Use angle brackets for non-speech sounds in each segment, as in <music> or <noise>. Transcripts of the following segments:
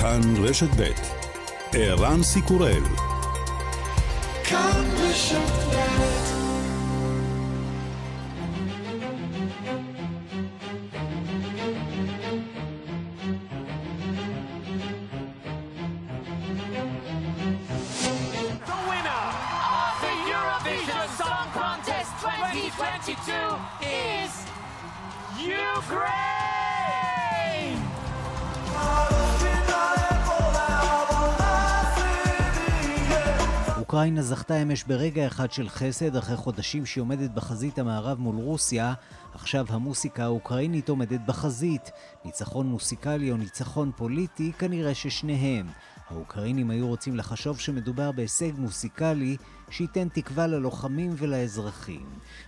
כאן רשת ב' ערן סיקורל. כאן רשת אוקראינה זכתה אמש ברגע אחד של חסד אחרי חודשים שהיא עומדת בחזית המערב מול רוסיה. עכשיו המוסיקה האוקראינית עומדת בחזית. ניצחון מוסיקלי או ניצחון פוליטי, כנראה ששניהם. האוקראינים היו רוצים לחשוב שמדובר בהישג מוסיקלי שייתן תקווה ללוחמים ולאזרחים.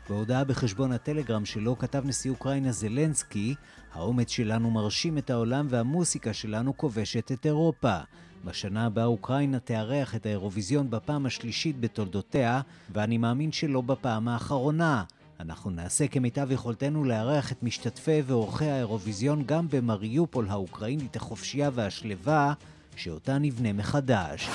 בהודעה בחשבון הטלגרם שלו כתב נשיא אוקראינה זלנסקי, האומץ שלנו מרשים את העולם והמוסיקה שלנו כובשת את אירופה. בשנה הבאה אוקראינה תארח את האירוויזיון בפעם השלישית בתולדותיה, ואני מאמין שלא בפעם האחרונה. אנחנו נעשה כמיטב יכולתנו לארח את משתתפי ואורחי האירוויזיון גם במריופול האוקראינית החופשייה והשלווה, שאותה נבנה מחדש.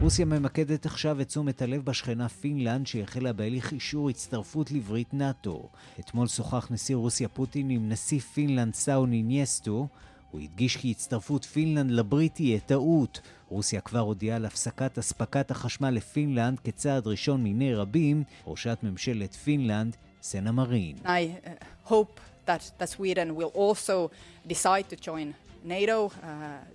רוסיה ממקדת עכשיו את תשומת הלב בשכנה פינלנד שהחלה בהליך אישור הצטרפות לברית נאט"ו. אתמול שוחח נשיא רוסיה פוטין עם נשיא פינלנד סאולי ניניסטו. הוא הדגיש כי הצטרפות פינלנד לברית תהיה טעות. רוסיה כבר הודיעה על הפסקת אספקת החשמל לפינלנד כצעד ראשון מיני רבים, ראשת ממשלת פינלנד, סאנה מארין. I uh, hope that, that Sweden will also decide to join NATO uh,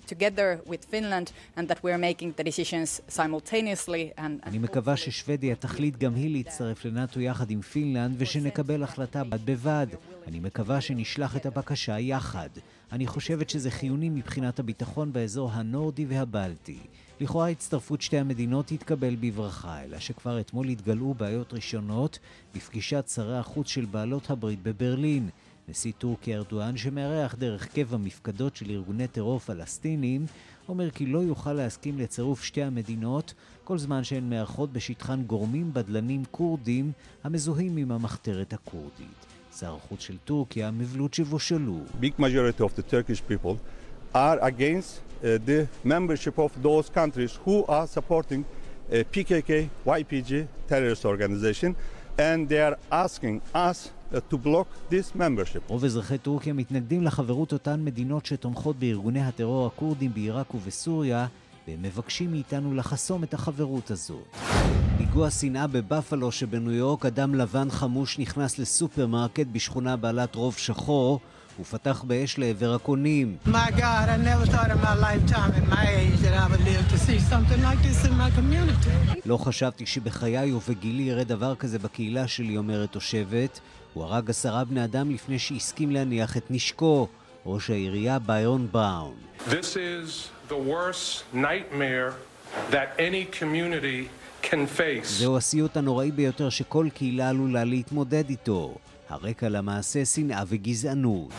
together with Finland and that we're making the decisions simultaneously. And, אני מקווה ששוודיה תחליט גם היא להצטרף לנאט"ו יחד עם פינלנד ושנקבל החלטה בד בבד. אני מקווה שנשלח את הבקשה יחד. אני חושבת שזה חיוני מבחינת הביטחון באזור הנורדי והבלטי. לכאורה הצטרפות שתי המדינות תתקבל בברכה, אלא שכבר אתמול התגלעו בעיות ראשונות בפגישת שרי החוץ של בעלות הברית בברלין. נשיא טורקיה ארדואן, שמארח דרך קבע מפקדות של ארגוני טרור פלסטינים, אומר כי לא יוכל להסכים לצירוף שתי המדינות כל זמן שהן מארחות בשטחן גורמים בדלנים כורדים המזוהים עם המחתרת הכורדית. שר החוץ של טורקיה, מבלוט שבושלו. Big majority of the Turkish people are against uh, the membership of those countries who are supporting uh, PKK, YPG terrorist organization and they are asking us uh, to block this membership. רוב אזרחי טורקיה מתנגדים לחברות אותן מדינות שתומכות בארגוני הטרור הכורדים בעיראק ובסוריה והם מבקשים מאיתנו לחסום את החברות הזאת. פיגוע שנאה בבפלו שבניו יורק, אדם לבן חמוש נכנס לסופרמרקט בשכונה בעלת רוב שחור ופתח באש לעבר הקונים. לא חשבתי שבחיי ובגילי יראה דבר כזה בקהילה שלי, אומרת תושבת. הוא הרג עשרה בני אדם לפני שהסכים להניח את נשקו. ראש העירייה ביירון בראון. This is the worst nightmare that any community. זהו הסיוט הנוראי ביותר שכל קהילה עלולה להתמודד איתו. הרקע למעשה שנאה וגזענות.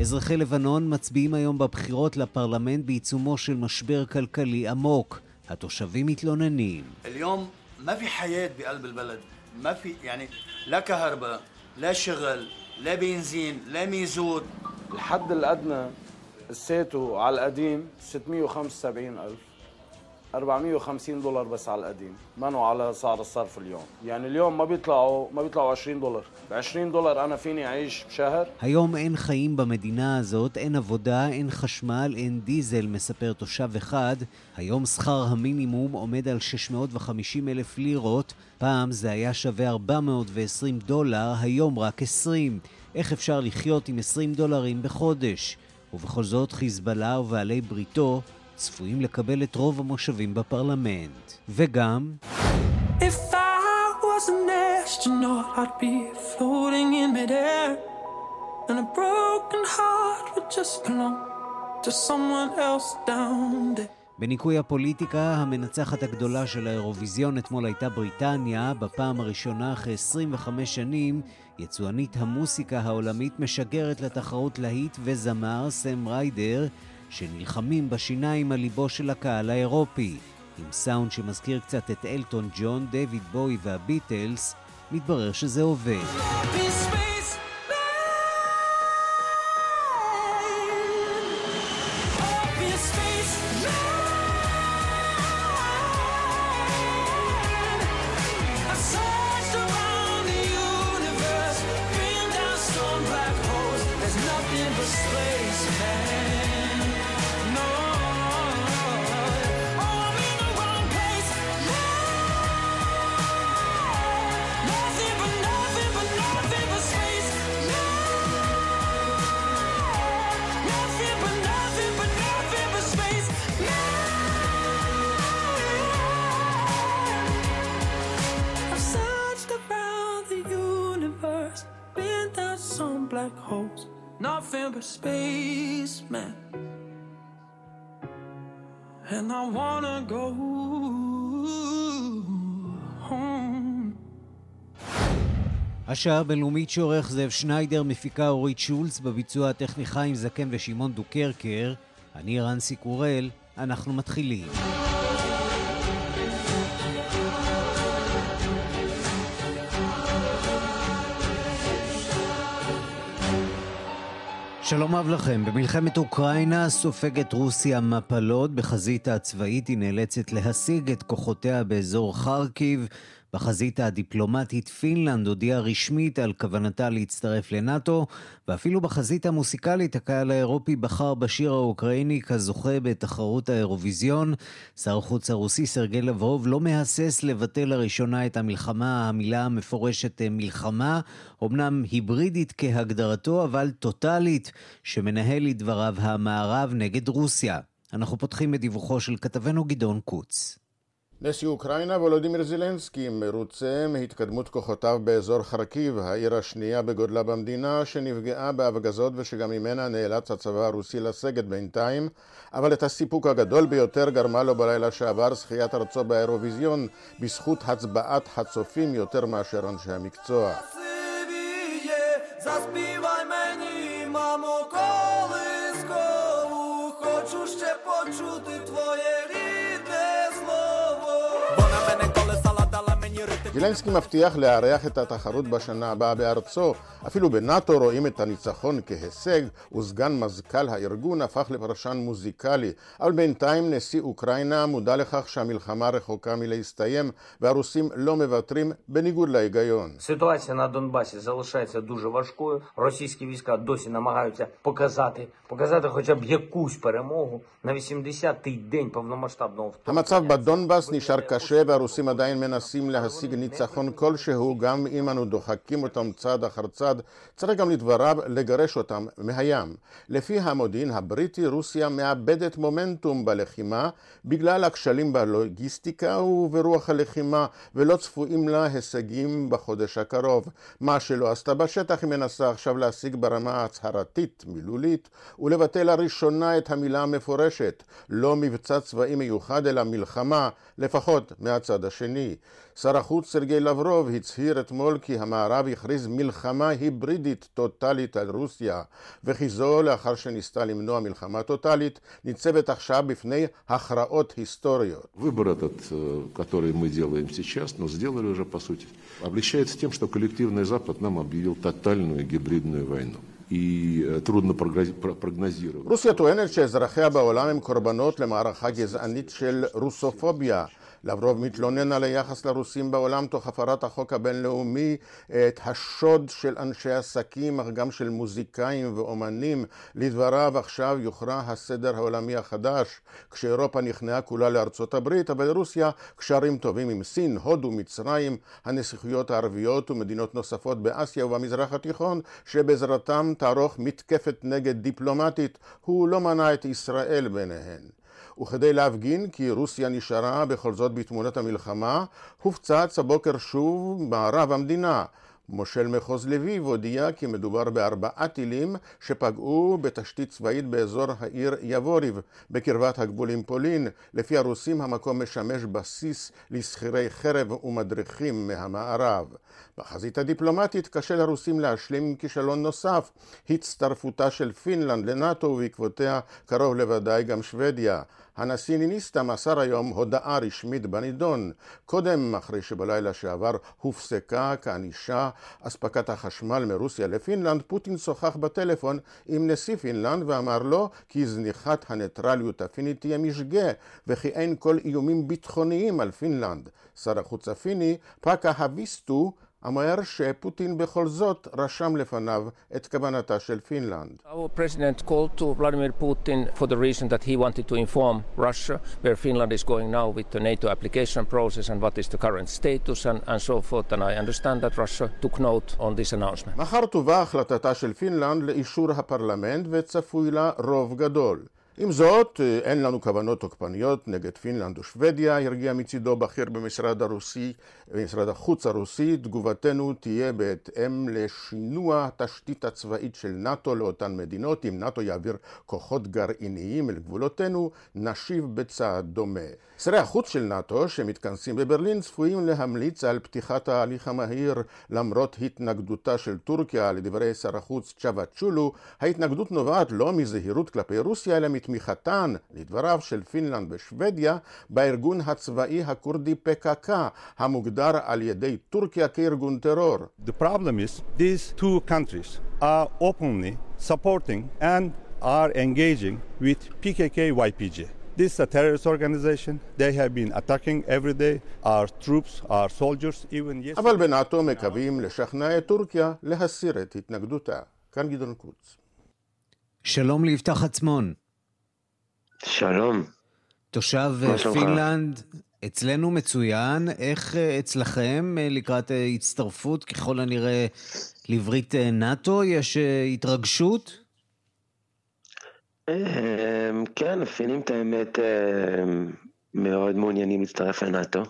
אזרחי לבנון מצביעים היום בבחירות לפרלמנט בעיצומו של משבר כלכלי עמוק. התושבים מתלוננים. היום ما في حياة بقلب البلد ما في يعني لا كهرباء لا شغل لا بنزين لا ميزود الحد الأدنى الساتو على القديم 675 ألف 450 دولار بس على القديم منو على سعر الصرف اليوم يعني اليوم ما بيطلعوا ما بيطلعوا 20 دولار ب 20 דולר أنا فيني أعيش بشهر היום אין חיים במדינה הזאת, אין עבודה, אין חשמל, אין דיזל, מספר תושב אחד. היום שכר המינימום עומד על 650 אלף לירות, פעם זה היה שווה 420 דולר, היום רק 20. איך אפשר לחיות עם 20 דולרים בחודש? ובכל זאת חיזבאללה ובעלי בריתו צפויים לקבל את רוב המושבים בפרלמנט. וגם... If I was an astronaut, I'd be floating in midair And a broken heart would just belong to someone else down there בניקוי הפוליטיקה, המנצחת הגדולה של האירוויזיון אתמול הייתה בריטניה. בפעם הראשונה אחרי 25 שנים, יצואנית המוסיקה העולמית משגרת לתחרות להיט וזמר סם ריידר, שנלחמים בשיניים על ליבו של הקהל האירופי. עם סאונד שמזכיר קצת את אלטון ג'ון, דויד בוי והביטלס, מתברר שזה עובד. Nothing but space, man. And I wanna go. השעה הבינלאומית שעורך זאב שניידר, מפיקה אורית שולץ, בביצוע הטכני חיים זקן ושמעון דוקרקר. אני רנסי קורל, אנחנו מתחילים. שלום רב לכם. במלחמת אוקראינה סופגת רוסיה מפלות. בחזית הצבאית היא נאלצת להשיג את כוחותיה באזור חרקיב. בחזית הדיפלומטית פינלנד הודיעה רשמית על כוונתה להצטרף לנאט"ו, ואפילו בחזית המוסיקלית הקהל האירופי בחר בשיר האוקראיני כזוכה בתחרות האירוויזיון. שר החוץ הרוסי סרגי לברוב לא מהסס לבטל לראשונה את המלחמה, המילה המפורשת מלחמה, אמנם היברידית כהגדרתו, אבל טוטאלית, שמנהל לדבריו המערב נגד רוסיה. אנחנו פותחים בדיווחו של כתבנו גדעון קוץ. נשיא אוקראינה וולודימיר זילנסקי מרוצה מהתקדמות כוחותיו באזור חרקיב, העיר השנייה בגודלה במדינה, שנפגעה בהפגזות ושגם ממנה נאלץ הצבא הרוסי לסגת בינתיים, אבל את הסיפוק הגדול ביותר גרמה לו בלילה שעבר זכיית ארצו באירוויזיון בזכות הצבעת הצופים יותר מאשר אנשי המקצוע. זילנסקי מבטיח לארח את התחרות בשנה הבאה בארצו. אפילו בנאט"ו רואים את הניצחון כהישג, וסגן מזכ"ל הארגון הפך לפרשן מוזיקלי. אבל בינתיים נשיא אוקראינה מודע לכך שהמלחמה רחוקה מלהסתיים, והרוסים לא מוותרים בניגוד להיגיון. סיטואציה на Донбасі залишається дуже важкою. Російські війська досі намагаються показати, показати хоча б якусь перемогу на 80-й день повномасштабного вторгнення. המצב בדונבאס נשאר קשה והרוסים עדיין מנסים להשיג ניצחון כלשהו, גם אם אנו דוחקים אותם צעד אחר צעד, צריך גם לדבריו לגרש אותם מהים. לפי המודיעין הבריטי, רוסיה מאבדת מומנטום בלחימה בגלל הכשלים בלוגיסטיקה וברוח הלחימה, ולא צפויים לה הישגים בחודש הקרוב. מה שלא עשתה בשטח היא מנסה עכשיו להשיג ברמה ההצהרתית, מילולית, ולבטל לראשונה את המילה המפורשת, לא מבצע צבאי מיוחד אלא מלחמה, לפחות מהצד השני. שר החוץ סרגי לברוב הצהיר אתמול כי המערב הכריז מלחמה היברידית טוטאלית על רוסיה, וכי זו, לאחר שניסתה למנוע מלחמה טוטאלית, ניצבת עכשיו בפני הכרעות היסטוריות. Выбор этот, э, который мы делаем сейчас, но сделали уже по сути, облегчается тем, что коллективный Запад нам объявил тотальную гибридную войну. היא טרודנה פרגנזירו. רוסיה טוענת שאזרחיה בעולם הם קורבנות למערכה גזענית של רוסופוביה. לברוב מתלונן על היחס לרוסים בעולם תוך הפרת החוק הבינלאומי, את השוד של אנשי עסקים, אך גם של מוזיקאים ואומנים. לדבריו עכשיו יוכרע הסדר העולמי החדש, כשאירופה נכנעה כולה לארצות הברית, אבל רוסיה קשרים טובים עם סין, הודו, מצרים, הנסיכויות הערביות ומדינות נוספות באסיה ובמזרח התיכון, שבעזרתם תערוך מתקפת נגד דיפלומטית, הוא לא מנה את ישראל ביניהן. וכדי להפגין כי רוסיה נשארה בכל זאת בתמונת המלחמה, הופצץ הבוקר שוב מערב המדינה. מושל מחוז לביב הודיע כי מדובר בארבעה טילים שפגעו בתשתית צבאית באזור העיר יבוריב בקרבת הגבול עם פולין. לפי הרוסים המקום משמש בסיס לשכירי חרב ומדריכים מהמערב. בחזית הדיפלומטית קשה לרוסים להשלים עם כישלון נוסף, הצטרפותה של פינלנד לנאט"ו ובעקבותיה קרוב לוודאי גם שוודיה. הנשיא ניניסטו מסר היום הודעה רשמית בנידון, קודם אחרי שבלילה שעבר הופסקה כענישה אספקת החשמל מרוסיה לפינלנד, פוטין שוחח בטלפון עם נשיא פינלנד ואמר לו כי זניחת הניטרליות הפינית תהיה משגה וכי אין כל איומים ביטחוניים על פינלנד. שר החוץ הפיני, פקה האוויסטו, אומר שפוטין בכל זאת רשם לפניו את כוונתה של פינלנד. Our president called to Vladimir Putin for the reason that he wanted to inform Russia where Finland is going now with the NATO application process and what is the current status and, and so forth and I understand that Russia took note on this announcement. מחר תובא החלטתה של פינלנד לאישור הפרלמנט וצפוי לה רוב גדול. עם זאת, אין לנו כוונות תוקפניות נגד פינלנד ושוודיה, הרגיע מצידו בכיר במשרד הרוסי, במשרד החוץ הרוסי, תגובתנו תהיה בהתאם לשינוע התשתית הצבאית של נאט"ו לאותן מדינות. אם נאט"ו יעביר כוחות גרעיניים אל גבולותינו, נשיב בצעד דומה. שרי החוץ של נאט"ו, שמתכנסים בברלין, צפויים להמליץ על פתיחת ההליך המהיר למרות התנגדותה של טורקיה, לדברי שר החוץ צ'אבה צ'ולו, ההתנגדות נובעת לא מזהירות כלפי רוסיה, אלא מתמיכתן, לדבריו של פינלנד ושוודיה, בארגון הצבאי הכורדי PKK, המוגדר על ידי טורקיה כארגון טרור. The problem is these two countries are openly supporting and are engaging with PKK-YPG. This is a terrorist organization. They have been attacking every day our troops, our soldiers, even yesterday. אבל בנאט"ו מקווים לשכנע את טורקיה להסיר את התנגדותה. כאן גדעון קוץ. שלום ליפתח עצמון. שלום. תושב פינלנד, אצלנו מצוין. איך אצלכם לקראת הצטרפות, ככל הנראה, לברית נאט"ו? יש התרגשות? כן, הפינים את האמת מאוד מעוניינים להצטרף לנאט"ו.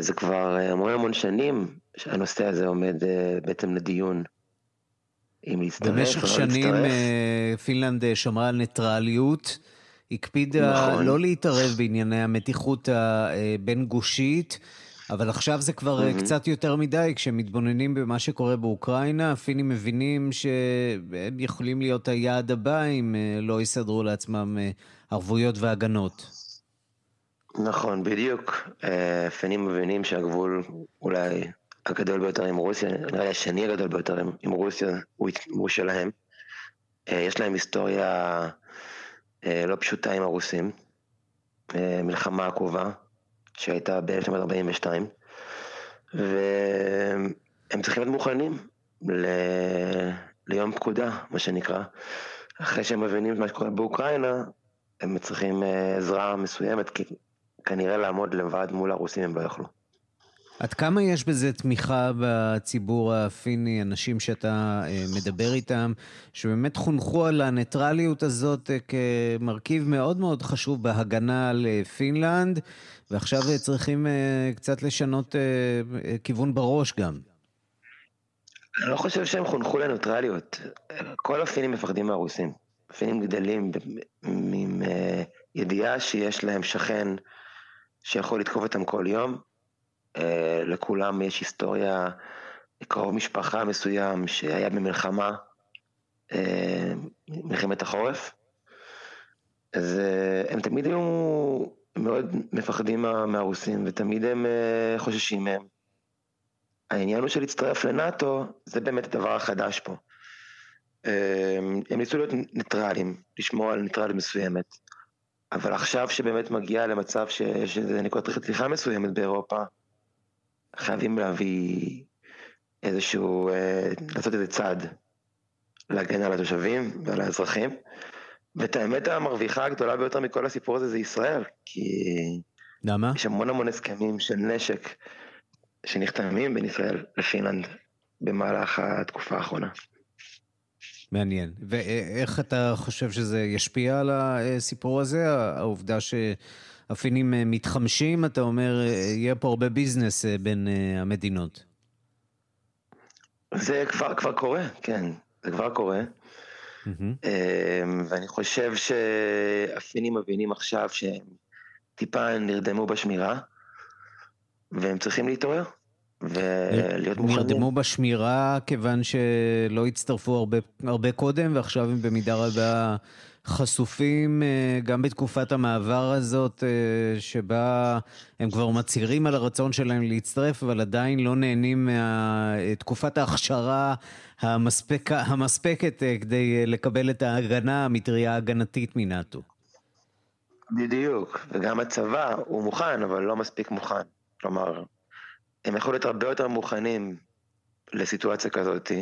זה כבר המון המון שנים שהנושא הזה עומד בעצם לדיון. אם להצטרף או לא במשך שנים פינלנד שמרה על ניטרליות, הקפידה נכון. לא להתערב בענייני המתיחות הבין-גושית, אבל עכשיו זה כבר mm-hmm. קצת יותר מדי, כשמתבוננים במה שקורה באוקראינה, הפינים מבינים שהם יכולים להיות היעד הבא אם לא יסדרו לעצמם ערבויות והגנות. נכון, בדיוק. הפינים מבינים שהגבול אולי הגדול ביותר עם רוסיה, נראה לי השני הגדול ביותר עם, עם רוסיה, הוא, הוא שלהם. יש להם היסטוריה לא פשוטה עם הרוסים, מלחמה עקובה שהייתה ב-1942, והם צריכים להיות מוכנים ל... ליום פקודה, מה שנקרא. אחרי שהם מבינים את מה שקורה באוקראינה, הם צריכים עזרה מסוימת, כי כנראה לעמוד לבד מול הרוסים הם לא יכלו. עד כמה יש בזה תמיכה בציבור הפיני, אנשים שאתה מדבר איתם, שבאמת חונכו על הניטרליות הזאת כמרכיב מאוד מאוד חשוב בהגנה על פינלנד, ועכשיו צריכים קצת לשנות כיוון בראש גם. אני לא חושב שהם חונכו לניטרליות. כל הפינים מפחדים מהרוסים. הפינים גדלים עם ידיעה שיש להם שכן שיכול לתקוף אותם כל יום. לכולם יש היסטוריה, קרוב משפחה מסוים שהיה במלחמה, מלחמת החורף. אז הם תמיד היו מאוד מפחדים מהרוסים ותמיד הם חוששים מהם. העניין הוא של להצטרף לנאט"ו, זה באמת הדבר החדש פה. הם ניסו להיות ניטרלים, לשמור על ניטרליות מסוימת. אבל עכשיו שבאמת מגיע למצב שזה נקודת רתיחה מסוימת באירופה, חייבים להביא איזשהו, לעשות איזה צעד להגן על התושבים ועל האזרחים. ואת האמת המרוויחה הגדולה ביותר מכל הסיפור הזה זה ישראל, כי... למה? יש המון המון הסכמים של נשק שנחתמים בין ישראל לפינלנד במהלך התקופה האחרונה. מעניין. ואיך אתה חושב שזה ישפיע על הסיפור הזה? העובדה שהפינים מתחמשים, אתה אומר, יהיה פה הרבה ביזנס בין המדינות. זה כבר, כבר קורה, כן, זה כבר קורה. Mm-hmm. ואני חושב שהפינים מבינים עכשיו שהם טיפה נרדמו בשמירה, והם צריכים להתעורר. ולהיות מוכנים. נרדמו בשמירה כיוון שלא הצטרפו הרבה, הרבה קודם, ועכשיו הם במידה רבה חשופים גם בתקופת המעבר הזאת, שבה הם כבר מצהירים על הרצון שלהם להצטרף, אבל עדיין לא נהנים מתקופת ההכשרה המספק, המספקת כדי לקבל את ההגנה, המטריה ההגנתית מנאט"ו. בדיוק, וגם הצבא הוא מוכן, אבל לא מספיק מוכן. כלומר, הם יכולים להיות הרבה יותר מוכנים לסיטואציה כזאת,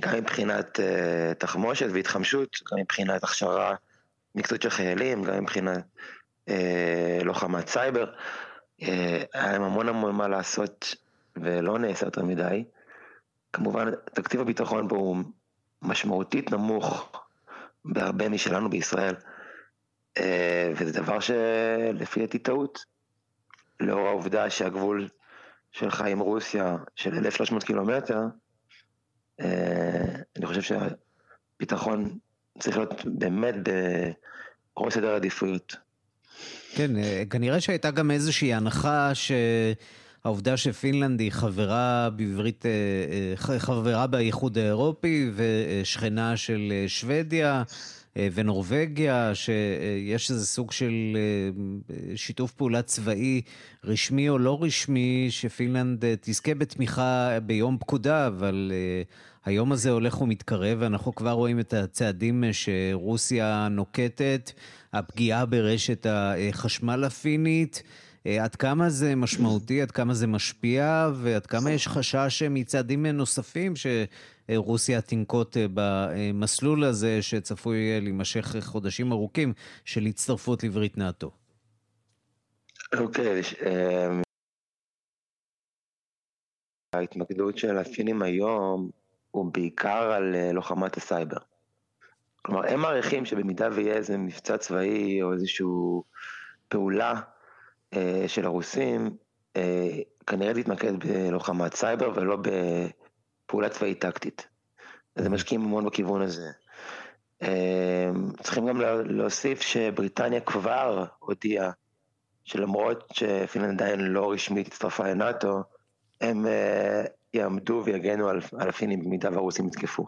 גם מבחינת uh, תחמושת והתחמשות, גם מבחינת הכשרה מקצועית של חיילים, גם מבחינת uh, לוחמת סייבר. Uh, היה להם המון המון מה לעשות ולא נעשה יותר מדי. כמובן, תקציב הביטחון פה הוא משמעותית נמוך בהרבה משלנו בישראל, uh, וזה דבר שלפי דעתי טעות, לאור העובדה שהגבול שלך עם רוסיה של 1,300 קילומטר, אני חושב שהביטחון צריך להיות באמת בראש סדר העדיפויות. כן, אה, כנראה שהייתה גם איזושהי הנחה שהעובדה שפינלנד היא חברה בעברית, אה, חברה באיחוד האירופי ושכנה של שוודיה, אה, ונורבגיה, שיש איזה סוג של אה, שיתוף פעולה צבאי רשמי או לא רשמי, שפינלנד אה, תזכה בתמיכה ביום פקודה, אבל היום הזה הולך ומתקרב, ואנחנו כבר רואים את הצעדים שרוסיה נוקטת, הפגיעה ברשת החשמל הפינית. עד כמה זה משמעותי, עד כמה זה משפיע, ועד כמה יש חשש מצעדים נוספים שרוסיה תנקוט במסלול הזה, שצפוי להימשך חודשים ארוכים, של הצטרפות לברית נאט"ו. אוקיי, ההתמקדות של הפינים היום הוא בעיקר על אה, לוחמת הסייבר. כלומר, הם מעריכים שבמידה ויהיה איזה מבצע צבאי או איזושהי פעולה אה, של הרוסים אה, כנראה תתמקד בלוחמת סייבר ולא בפעולה צבאית טקטית. אז הם משקיעים המון בכיוון הזה. אה, צריכים גם להוסיף שבריטניה כבר הודיעה שלמרות שפינלנד עדיין לא רשמית הצטרפה לנאטו, הם יעמדו ויגנו על, על הפינים במידה והרוסים יתקפו.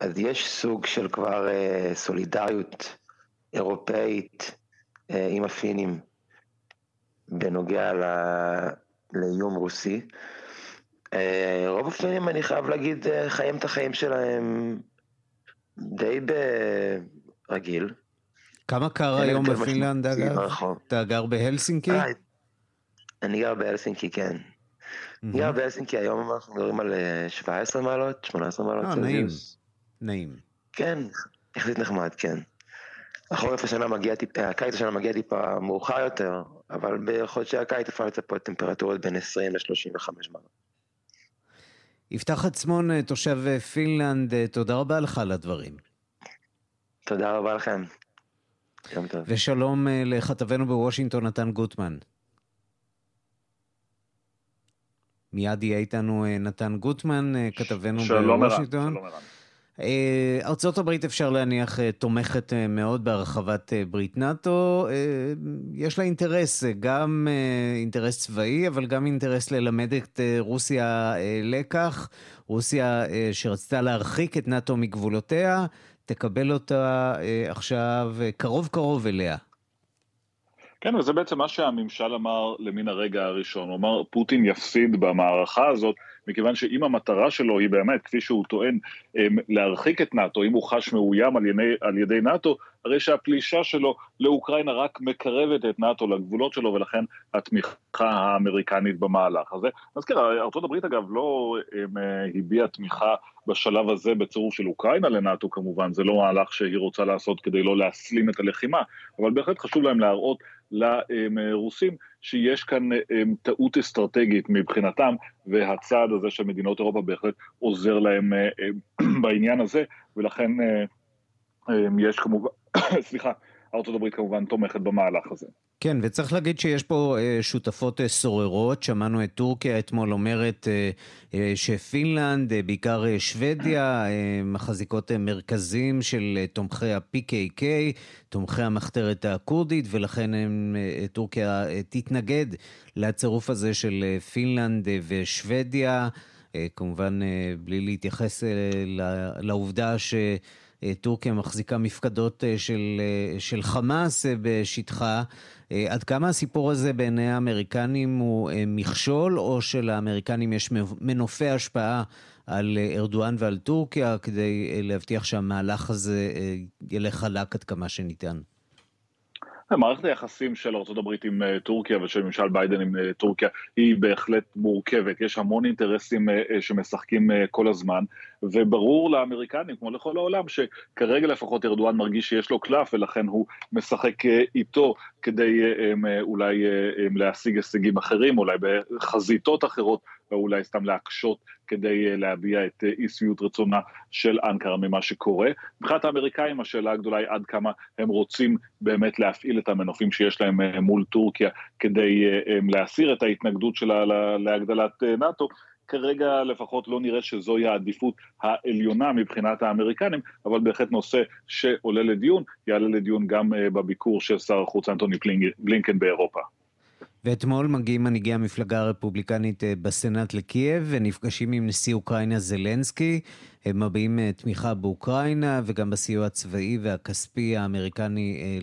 אז יש סוג של כבר סולידריות אירופאית אה, עם הפינים בנוגע ל... לאיום רוסי. אה, רוב הפינים, אני חייב להגיד, אה, חיים את החיים שלהם די ברגיל. כמה קר היום בפינלנד, אגב? אתה גר בהלסינקי? אני גר בהלסינקי, כן. גר בהלסינקי, היום אנחנו מדברים על 17 מעלות, 18 מעלות. אה, נעים. נעים. כן, יחסית נחמד, כן. החורף השנה מגיע טיפה, הקיץ השנה מגיע טיפה מאוחר יותר, אבל בחודשי הקיץ אפשר לצפות טמפרטורות בין 20 ל-35 מעלות. יפתח עצמון, תושב פינלנד, תודה רבה לך על הדברים. תודה רבה לכם. ושלום אה, לכתבנו בוושינגטון, נתן גוטמן. מיד יהיה איתנו אה, נתן גוטמן, אה, כתבנו בוושינגטון. שלום ערן. אה, הברית אפשר להניח תומכת מאוד בהרחבת ברית נאט"ו. יש לה אינטרס, גם אינטרס צבאי, אבל גם אינטרס ללמד את רוסיה לקח. רוסיה שרצתה להרחיק את נאט"ו מגבולותיה, תקבל אותה עכשיו קרוב קרוב אליה. כן, וזה בעצם מה שהממשל אמר למן הרגע הראשון. הוא אמר, פוטין יפסיד במערכה הזאת. מכיוון שאם המטרה שלו היא באמת, כפי שהוא טוען, אמ, להרחיק את נאט"ו, אם הוא חש מאוים על ידי, על ידי נאט"ו, הרי שהפלישה שלו לאוקראינה רק מקרבת את נאט"ו לגבולות שלו, ולכן התמיכה האמריקנית במהלך הזה. נזכיר, ארה"ב אגב לא אמ, הביעה תמיכה בשלב הזה בצירוף של אוקראינה לנאט"ו כמובן, זה לא מהלך שהיא רוצה לעשות כדי לא להסלים את הלחימה, אבל בהחלט חשוב להם להראות לרוסים שיש כאן טעות אסטרטגית מבחינתם, והצעד הזה של מדינות אירופה בהחלט עוזר להם <clears throat> בעניין הזה, ולכן יש כמובן, <coughs> סליחה, ארה"ב כמובן תומכת במהלך הזה. כן, וצריך להגיד שיש פה אה, שותפות אה, סוררות, שמענו את טורקיה אתמול אומרת אה, שפינלנד, בעיקר שוודיה, מחזיקות מרכזים של תומכי ה-PKK, תומכי המחתרת הכורדית, ולכן הם, טורקיה תתנגד לצירוף הזה של פינלנד ושוודיה, כמובן בלי להתייחס לעובדה ש... טורקיה מחזיקה מפקדות של, של חמאס בשטחה. אה, עד כמה הסיפור הזה בעיני האמריקנים הוא אה, מכשול, או שלאמריקנים יש מנופי השפעה על אה, ארדואן ועל טורקיה כדי להבטיח שהמהלך הזה ילך חלק עד כמה שניתן? מערכת היחסים של ארה"ב עם אה, טורקיה ושל ממשל ביידן עם אה, טורקיה היא בהחלט מורכבת, יש המון אינטרסים אה, שמשחקים כל הזמן, וברור לאמריקנים, כמו לכל העולם, שכרגע לפחות ארדואן מרגיש שיש לו קלף, ולכן הוא משחק איתו כדי אולי להשיג הישגים אחרים, אולי בחזיתות אחרות, ואולי סתם להקשות כדי להביע את אי שביעות רצונה של אנקרה ממה שקורה. מבחינת האמריקאים השאלה הגדולה היא עד כמה הם רוצים באמת להפעיל את המנופים שיש להם אה, מול טורקיה כדי אה, אה, להסיר את ההתנגדות שלה להגדלת נאט"ו. כרגע לפחות לא נראה שזוהי העדיפות העליונה מבחינת האמריקנים, אבל בהחלט נושא שעולה לדיון, יעלה לדיון גם בביקור של שר החוץ אנטוני בלינקן באירופה. ואתמול מגיעים מנהיגי המפלגה הרפובליקנית אה, בסנאט לקייב ונפגשים עם נשיא אוקראינה זלנסקי. הם מביעים אה, תמיכה באוקראינה וגם בסיוע הצבאי והכספי האמריקני אה,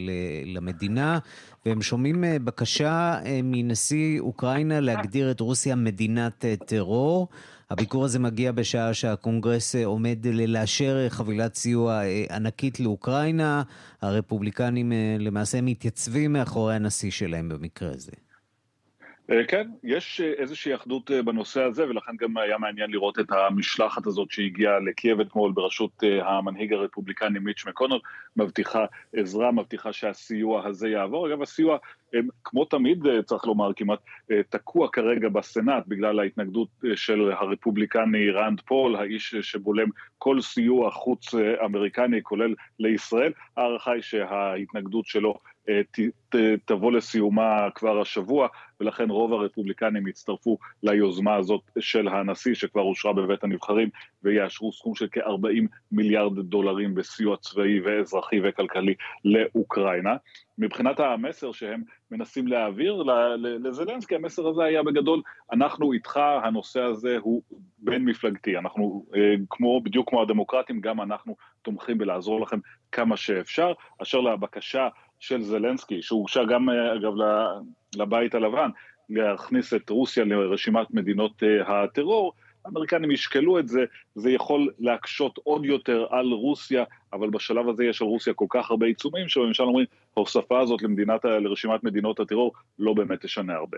למדינה, והם שומעים בקשה מנשיא אוקראינה להגדיר את רוסיה מדינת טרור. הביקור הזה מגיע בשעה שהקונגרס עומד לאשר חבילת סיוע ענקית לאוקראינה. הרפובליקנים למעשה מתייצבים מאחורי הנשיא שלהם במקרה הזה. אה, כן, יש אה, איזושהי אחדות אה, בנושא הזה, ולכן גם היה מעניין לראות את המשלחת הזאת שהגיעה לקייב אתמול בראשות המנהיג הרפובליקני מיץ' מקונול, מבטיחה עזרה, מבטיחה שהסיוע הזה יעבור. אגב, הסיוע, כמו תמיד, צריך לומר, כמעט תקוע כרגע בסנאט בגלל ההתנגדות של הרפובליקני ראנד פול, האיש שבולם כל סיוע חוץ אמריקני, כולל לישראל. ההערכה היא שההתנגדות שלו תבוא לסיומה כבר השבוע, ולכן רוב הרפובליקנים יצטרפו ליוזמה הזאת של הנשיא, שכבר אושרה בבית הנבחרים, ויאשרו סכום של כ-40 מיליארד דולרים בסיוע צבאי ואזרחי וכלכלי לאוקראינה. מבחינת המסר שהם מנסים להעביר לזלנסקי, המסר הזה היה בגדול, אנחנו איתך, הנושא הזה הוא בין מפלגתי, אנחנו אה, כמו, בדיוק כמו הדמוקרטים, גם אנחנו תומכים בלעזור לכם כמה שאפשר. אשר לבקשה של זלנסקי, שהוגשה גם אה, אגב לבית הלבן, להכניס את רוסיה לרשימת מדינות אה, הטרור, האמריקנים ישקלו את זה, זה יכול להקשות עוד יותר על רוסיה, אבל בשלב הזה יש על רוסיה כל כך הרבה עיצומים, שבממשל אומרים, ההוספה הזאת למדינת, לרשימת מדינות הטרור לא באמת תשנה הרבה.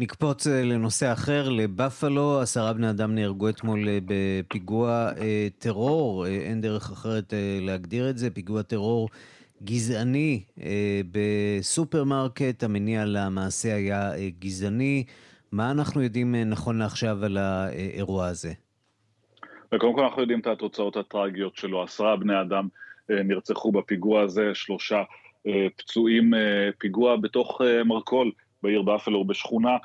נקפוץ אה, לנושא אחר, לבפלו, עשרה בני אדם נהרגו אתמול בפיגוע טרור, אין דרך אחרת להגדיר את זה, פיגוע טרור גזעני אה, בסופרמרקט, המניע למעשה היה אה, גזעני. מה אנחנו יודעים אה, נכון לעכשיו על האירוע הזה? וקודם כל אנחנו יודעים את התוצאות הטרגיות שלו. עשרה בני אדם נרצחו בפיגוע הזה, שלושה פצועים, פיגוע בתוך מרכול בעיר באפלו, בשכונה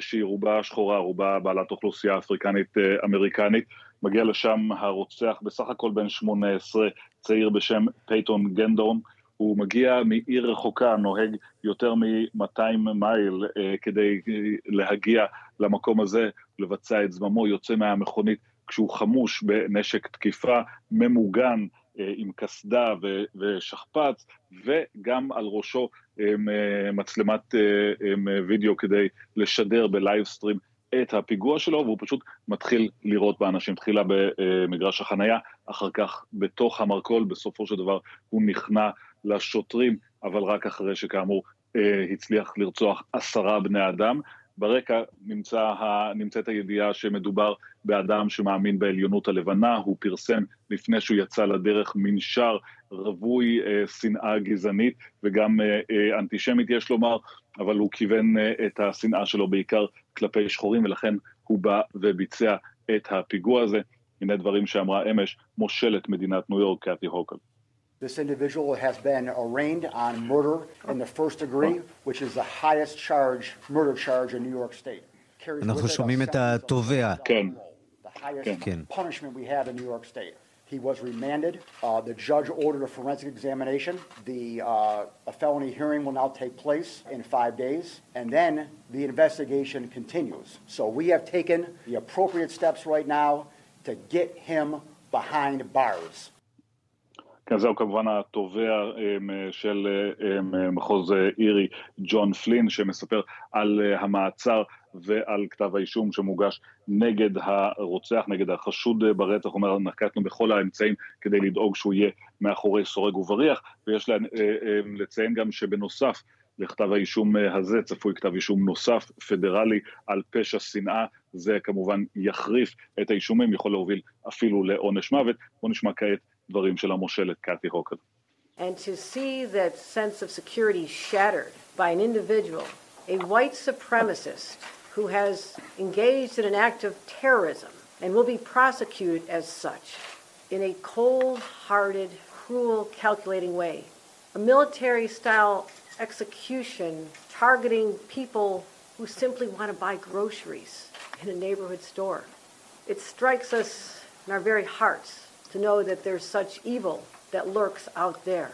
שהיא רובה שחורה, רובה בעלת אוכלוסייה אפריקנית אמריקנית. מגיע לשם הרוצח בסך הכל בן 18, צעיר בשם פייטון גנדרון. הוא מגיע מעיר רחוקה, נוהג יותר מ-200 מייל אה, כדי אה, להגיע למקום הזה, לבצע את זממו, יוצא מהמכונית כשהוא חמוש בנשק תקיפה, ממוגן אה, עם קסדה ושכפ"ץ, וגם על ראשו אה, מצלמת אה, וידאו כדי לשדר ב livestream את הפיגוע שלו, והוא פשוט מתחיל לירות באנשים, תחילה במגרש החנייה, אחר כך בתוך המרכול, בסופו של דבר הוא נכנע לשוטרים, אבל רק אחרי שכאמור אה, הצליח לרצוח עשרה בני אדם. ברקע נמצא, נמצאת הידיעה שמדובר באדם שמאמין בעליונות הלבנה, הוא פרסם לפני שהוא יצא לדרך מנשר רווי אה, שנאה גזענית וגם אה, אה, אנטישמית יש לומר, אבל הוא כיוון אה, את השנאה שלו בעיקר כלפי שחורים ולכן הוא בא וביצע את הפיגוע הזה. הנה דברים שאמרה אמש מושלת מדינת ניו יורק, קאטי הוקל. This individual has been arraigned on murder in the first degree, which is the highest charge, murder charge in New York State. אנחנו שומעים את התובע. כן. The highest punishment we have in New York State. He was remanded. Uh, the judge ordered a forensic examination. The uh, a felony hearing will now take place in five days, and then the investigation continues. So we have taken the appropriate steps right now to get him behind bars. כן, זהו כמובן התובע של מחוז אירי, ג'ון פלין, שמספר על המעצר ועל כתב האישום שמוגש נגד הרוצח, נגד החשוד ברצח, הוא אומר, נקטנו בכל האמצעים כדי לדאוג שהוא יהיה מאחורי סורג ובריח, ויש לציין גם שבנוסף לכתב האישום הזה צפוי כתב אישום נוסף, פדרלי, על פשע שנאה, זה כמובן יחריף את האישומים, יכול להוביל אפילו לעונש מוות. בואו נשמע כעת דברים של המושלת קאטי רוקד. And to see that sense of security shattered by an individual, a white supremacist who has engaged in an act of terrorism and will be prosecuted as such in a cold hearted, cruel, calculating way. A military style execution targeting people who simply want to buy groceries in a neighborhood store. It strikes us in our very hearts to know that there's such evil that lurks out there.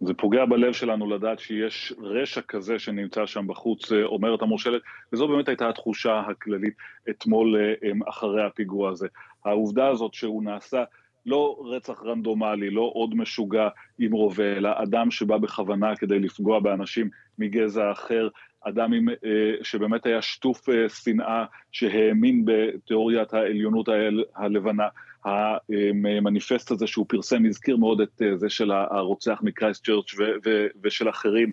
זה פוגע בלב שלנו לדעת שיש רשע כזה שנמצא שם בחוץ, אומרת המושלת, וזו באמת הייתה התחושה הכללית אתמול אחרי הפיגוע הזה. העובדה הזאת שהוא נעשה לא רצח רנדומלי, לא עוד משוגע עם רובה, אלא אדם שבא בכוונה כדי לפגוע באנשים מגזע אחר, אדם עם, שבאמת היה שטוף שנאה, שהאמין בתיאוריית העליונות הלבנה. המניפסט הזה שהוא פרסם הזכיר מאוד את זה של הרוצח מקרייסט צ'רץ' ושל אחרים,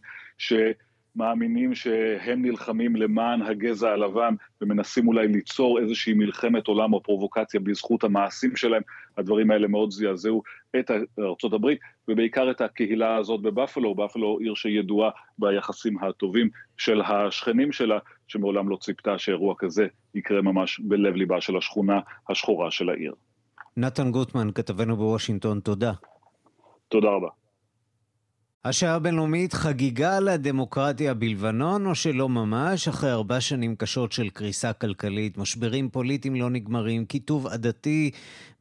שמאמינים שהם נלחמים למען הגזע הלבן ומנסים אולי ליצור איזושהי מלחמת עולם או פרובוקציה בזכות המעשים שלהם. הדברים האלה מאוד זעזעו את ארה"ב ובעיקר את הקהילה הזאת בבפלו, בפלו עיר שידועה ביחסים הטובים של השכנים שלה, שמעולם לא ציפתה שאירוע כזה יקרה ממש בלב ליבה של השכונה השחורה של העיר. נתן גוטמן, כתבנו בוושינגטון, תודה. תודה רבה. השעה הבינלאומית חגיגה לדמוקרטיה בלבנון, או שלא ממש, אחרי ארבע שנים קשות של קריסה כלכלית, משברים פוליטיים לא נגמרים, קיטוב עדתי.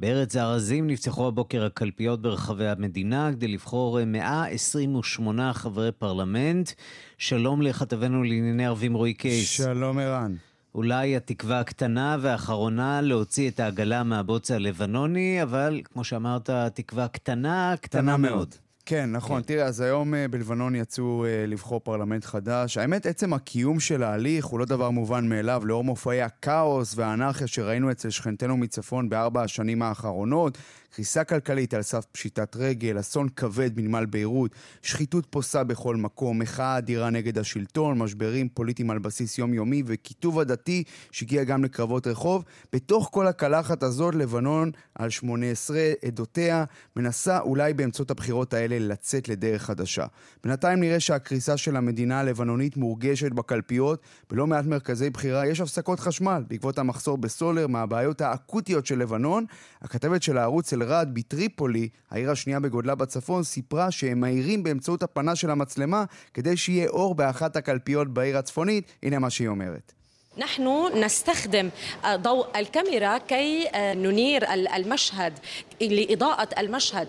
בארץ הארזים נפתחו הבוקר הקלפיות ברחבי המדינה כדי לבחור 128 חברי פרלמנט. שלום לכתבנו לענייני ערבים רועי קייס. שלום ערן. אולי התקווה הקטנה והאחרונה להוציא את העגלה מהבוץ הלבנוני, אבל כמו שאמרת, תקווה קטנה, קטנה, קטנה מאוד. מאוד. כן, נכון. כן. תראה, אז היום בלבנון יצאו לבחור פרלמנט חדש. האמת, עצם הקיום של ההליך הוא לא דבר מובן מאליו, לאור מופעי הכאוס והאנרכיה שראינו אצל שכנתנו מצפון בארבע השנים האחרונות. קריסה כלכלית על סף פשיטת רגל, אסון כבד בנמל ביירות, שחיתות פוסה בכל מקום, מחאה אדירה נגד השלטון, משברים פוליטיים על בסיס יומיומי וקיטוב עדתי שהגיע גם לקרבות רחוב. בתוך כל הקלחת הזאת, לבנון על 18 עדותיה מנסה אולי באמצעות הבחירות האלה לצאת לדרך חדשה. בינתיים נראה שהקריסה של המדינה הלבנונית מורגשת בקלפיות, בלא מעט מרכזי בחירה יש הפסקות חשמל בעקבות המחסור בסולר מהבעיות האקוטיות של לבנון. הכתבת של הערוץ אלרד בטריפולי, העיר השנייה בגודלה בצפון, סיפרה שהם מהירים באמצעות הפנה של המצלמה כדי שיהיה אור באחת הקלפיות בעיר הצפונית. הנה מה שהיא אומרת. نحن نستخدم ضوء الكاميرا كي ننير المشهد لإضاءة المشهد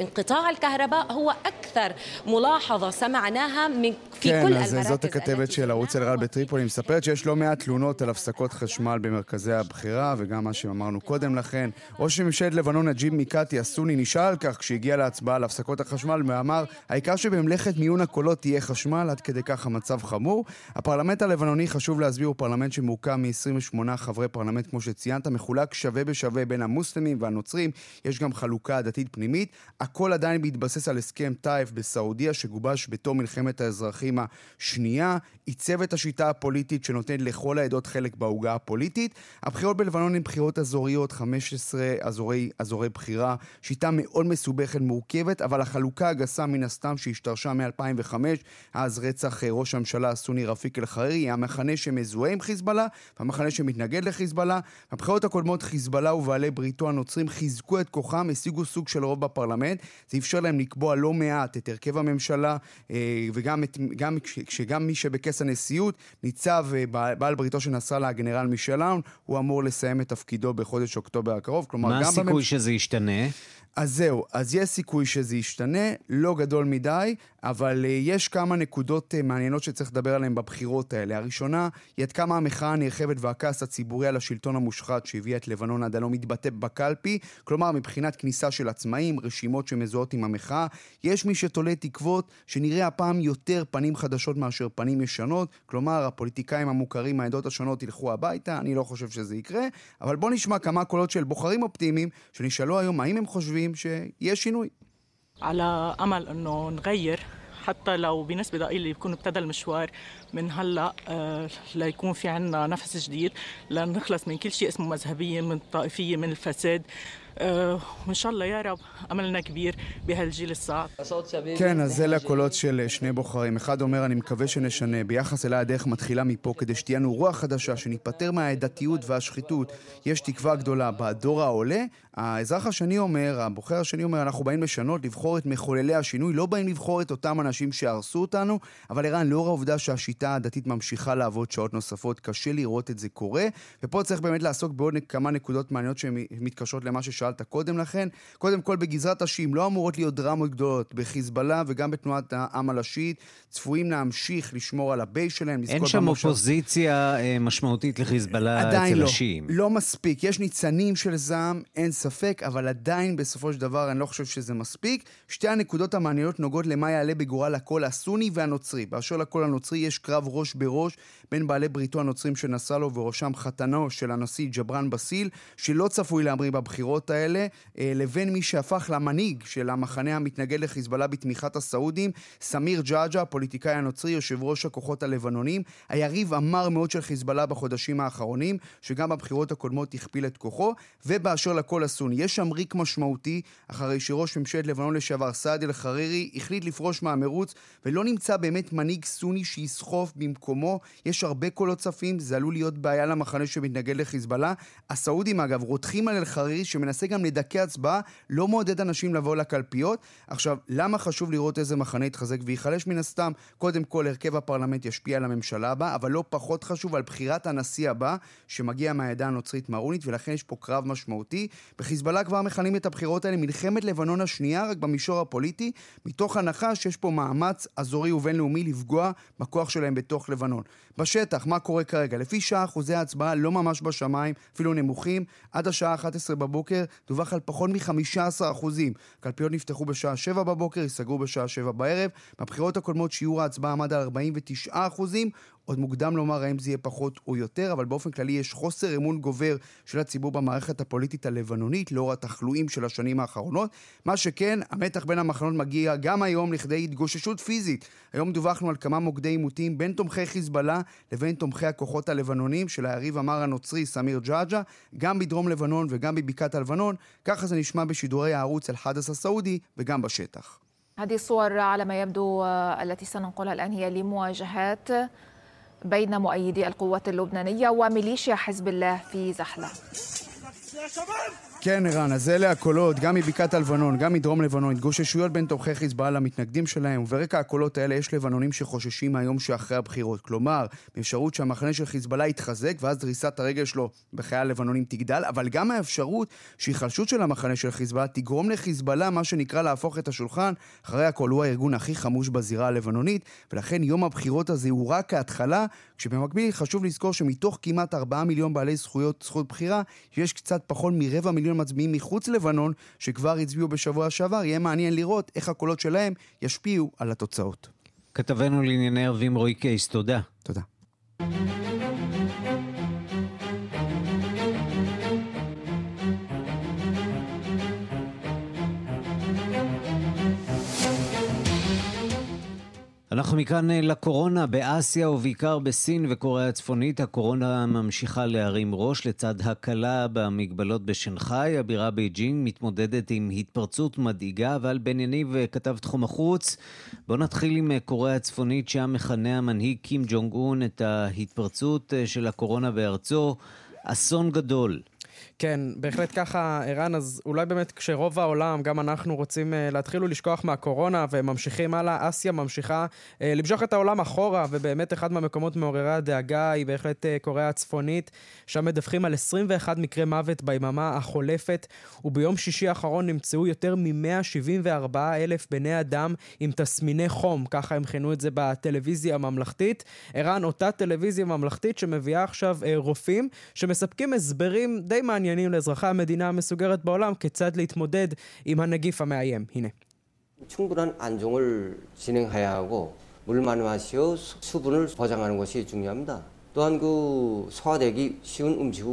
انقطاع الكهرباء هو أكثر ملاحظة سمعناها من في כן, كل אז المراكز זאת הכתבת של ערוץ אלרל בטריפולי, מספרת שיש לא מעט תלונות על הפסקות חשמל במרכזי הבחירה, וגם מה שאמרנו קודם לכן. ראש ממשלת לבנון נג'יב מיקאטי הסוני נשאל על כך כשהגיע להצבעה על הפסקות החשמל, ואמר, העיקר שבמלאכת מיון הקולות תהיה חשמל, עד כדי כך המצב חמור. הפרלמנט הלבנוני, חשוב להסביר, הוא פרלמנט שמורכב מ-28 חברי פרלמנט, כמו שציינת, מחולק שווה בשווה בין המוסלמים והנוצרים. יש גם חלוקה דתית פנימית. הכל עדיין בהתבסס על הסכם טאיף בסעודיה, שגובש בתום מלחמת האזרחים השנייה. עיצב את השיטה הפוליטית שנותנת לכל העדות חלק בעוגה הפוליטית. הבחירות בלבנון הן בחירות אזוריות, 15 אזורי, אזורי בחירה. שיטה מאוד מסובכת, מורכבת, אבל החלוקה הגסה מן הסתם שהשתרשה מ-2005, אז רצח ראש הממשלה הסוני רפיק אל-חרירי, המחנה שמזוהה עם חיזבאללה, והמחנה שמתנגד לחיזבאללה. בבחירות הקודמות חיזבאללה ובעלי בריתו הנוצרים חיזקו את כוחם, השיגו סוג של רוב בפרלמנט. זה אפשר להם לקבוע לא מעט את הרכב הממשלה, וגם את, גם, כשגם מי שבכס הנשיאות, ניצב בעל בריתו של נסראללה, הגנרל מישלאון, הוא אמור לסיים את תפקידו בחודש אוקטובר הקרוב. כלומר, מה הסיכוי בממש... שזה ישתנה? אז זהו, אז יש סיכוי שזה ישתנה, לא גדול מדי, אבל uh, יש כמה נקודות uh, מעניינות שצריך לדבר עליהן בבחירות האלה. הראשונה היא עד כמה המחאה הנרחבת והכעס הציבורי על השלטון המושחת שהביא את לבנון עד הלום מתבטא בקלפי, כלומר מבחינת כניסה של עצמאים, רשימות שמזוהות עם המחאה. יש מי שתולה תקוות שנראה הפעם יותר פנים חדשות מאשר פנים ישנות, כלומר הפוליטיקאים המוכרים מהעדות השונות ילכו הביתה, אני לא חושב שזה יקרה, אבל בואו נשמע כמה קולות של בוחרים אופטימיים שנשאלו היום האם הם חושבים שיש שינוי. على امل انه نغير حتى لو بنسبة ضئيلة يكون ابتدى المشوار من هلأ آه ليكون في عنا نفس جديد لنخلص من كل شيء اسمه مذهبية من طائفية من الفساد. وان شاء الله يا رب املنا كبير بهالجيل الصعب. כן, אז אלה הקולות של שני בוחרים. אחד אומר, אני מקווה שנשנה. ביחס אליי הדרך מתחילה מפה כדי שתהיה לנו רוח חדשה, שניפטר מהעדתיות והשחיתות. יש תקווה גדולה בדור העולה. האזרח השני אומר, הבוחר השני אומר, אנחנו באים לשנות, לבחור את מחוללי השינוי, לא באים לבחור את אותם אנשים שהרסו אותנו, אבל ערן, לאור העובדה שהשיטה הדתית ממשיכה לעבוד שעות נוספות, קשה לראות את זה קורה, ופה צריך באמת לעסוק בעוד כמה נקודות מעניינות שמתקשרות למה ששאלת. שאלת קודם לכן. קודם כל, בגזרת השיעים לא אמורות להיות דרמות גדולות. בחיזבאללה וגם בתנועת העם הלשיעית צפויים להמשיך לשמור על ה base שלהם. אין שם. אופוזיציה אה, משמעותית לחיזבאללה אצל לא. השיעים. עדיין לא. לא מספיק. יש ניצנים של זעם, אין ספק, אבל עדיין בסופו של דבר אני לא חושב שזה מספיק. שתי הנקודות המעניינות נוגעות למה יעלה בגורל הקול הסוני והנוצרי. באשר לקול הנוצרי יש קרב ראש בראש בין בעלי בריתו הנוצרים של נסראללה ובראשם חתנו של הנשיא ג'בראן בסיל, שלא צפוי להמריא בבחירות האלה, אה, לבין מי שהפך למנהיג של המחנה המתנגד לחיזבאללה בתמיכת הסעודים, סמיר ג'עג'ה, הפוליטיקאי הנוצרי, יושב ראש הכוחות הלבנונים, היריב המר מאוד של חיזבאללה בחודשים האחרונים, שגם בבחירות הקודמות הכפיל את כוחו, ובאשר לקול הסוני, יש שם ריק משמעותי, אחרי שראש ממשלת לבנון לשעבר סעד אל-חרירי החליט לפרוש מהמרוץ, ולא נמצא באמת מנהיג סוני שיסחוף במקומו. יש הרבה קולות צפים, זה עלול להיות בעיה למחנה שמתנגד לחיזבאללה. הסעודים אגב רותחים על אל-חרירי שמנסה גם לדכא הצבעה, לא מעודד אנשים לבוא לקלפיות. עכשיו, למה חשוב לראות איזה מחנה יתחזק וייחלש מן הסתם? קודם כל, הרכב הפרלמנט ישפיע על הממשלה הבאה, אבל לא פחות חשוב על בחירת הנשיא הבא, שמגיע מהעדה הנוצרית מרונית, ולכן יש פה קרב משמעותי. בחיזבאללה כבר מכנים את הבחירות האלה מלחמת לבנון השנייה, רק במישור הפוליטי, מתוך הנחה שיש פה מאמץ אזורי ובינלאומי לפגוע בכוח שלהם בתוך לבנון. בשטח, מה קורה כרגע? לפי שעה אחוזי ההצבעה לא ממש בשמיים, אפילו נמוכים. עד השעה 11 בבוקר דווח על פחות מ-15 אחוזים. קלפיות נפתחו בשעה 7 בבוקר, ייסגרו בשעה 7 בערב. בבחירות הקודמות שיעור ההצבעה עמד על 49 אחוזים, עוד מוקדם לומר האם זה יהיה פחות או יותר, אבל באופן כללי יש חוסר אמון גובר של הציבור במערכת הפוליטית הלבנונית לאור התחלואים של השנים האחרונות. מה שכן, המתח בין המחנות מגיע גם היום לכדי התגוששות פיזית. היום דווחנו על כמה מוקדי עימותים בין תומכי חיזבאללה לבין תומכי הכוחות הלבנונים של היריב המר הנוצרי סמיר ג'עג'ה, גם בדרום לבנון וגם בבקעת הלבנון. ככה זה נשמע בשידורי הערוץ אל-חדס הסעודי וגם בשטח. هذه الصور على ما يبدو التي سننقلها الآن هي لمواجهات بين مؤيدي القوات اللبنانية وميليشيا حزب الله في زحلة. כן, ערן, אז אלה הקולות, גם מבקעת הלבנון, גם מדרום לבנון, התגוששויות בין תומכי חיזבאללה למתנגדים שלהם, וברקע הקולות האלה יש לבנונים שחוששים מהיום שאחרי הבחירות. כלומר, באפשרות שהמחנה של חיזבאללה יתחזק, ואז דריסת הרגל שלו בחייל לבנונים תגדל, אבל גם האפשרות שהיחלשות של המחנה של חיזבאללה תגרום לחיזבאללה, מה שנקרא להפוך את השולחן. אחרי הכל הוא הארגון הכי חמוש בזירה הלבנונית, ולכן יום הבחירות הזה הוא רק ההתחלה, כשבמקביל חשוב לזכור שמתוך כמעט 4 מיליון בעלי זכויות, זכות בחירה, יש קצת פחות מרבע מיליון מצביעים מחוץ לבנון שכבר הצביעו בשבוע שעבר, יהיה מעניין לראות איך הקולות שלהם ישפיעו על התוצאות. כתבנו לענייני ערבים רועי קייס, תודה. תודה. אנחנו מכאן אה, לקורונה באסיה ובעיקר בסין וקוריאה הצפונית. הקורונה ממשיכה להרים ראש לצד הקלה במגבלות בשנגחאי. הבירה בייג'ינג מתמודדת עם התפרצות מדאיגה, אבל בן יניב אה, כתב תחום החוץ. בואו נתחיל עם אה, קוריאה הצפונית, שם מכנה המנהיג קים ג'ונג און את ההתפרצות של הקורונה בארצו אסון גדול. כן, בהחלט ככה, ערן, אז אולי באמת כשרוב העולם, גם אנחנו רוצים uh, להתחיל ולשכוח מהקורונה וממשיכים הלאה, אסיה ממשיכה uh, למשוך את העולם אחורה, ובאמת אחד מהמקומות מעוררי הדאגה היא בהחלט uh, קוריאה הצפונית, שם מדווחים על 21 מקרי מוות ביממה החולפת, וביום שישי האחרון נמצאו יותר מ-174 אלף בני אדם עם תסמיני חום, ככה הם כינו את זה בטלוויזיה הממלכתית. ערן, אותה טלוויזיה ממלכתית שמביאה עכשיו uh, רופאים שמספקים הסברים די מעניינים. מעניינים לאזרחי המדינה המסוגרת בעולם כיצד להתמודד עם הנגיף המאיים. הנה. 충분한 안종을 진행해야 하고 물 많이 마시어 수분을 보장하는 것이 중요합니다.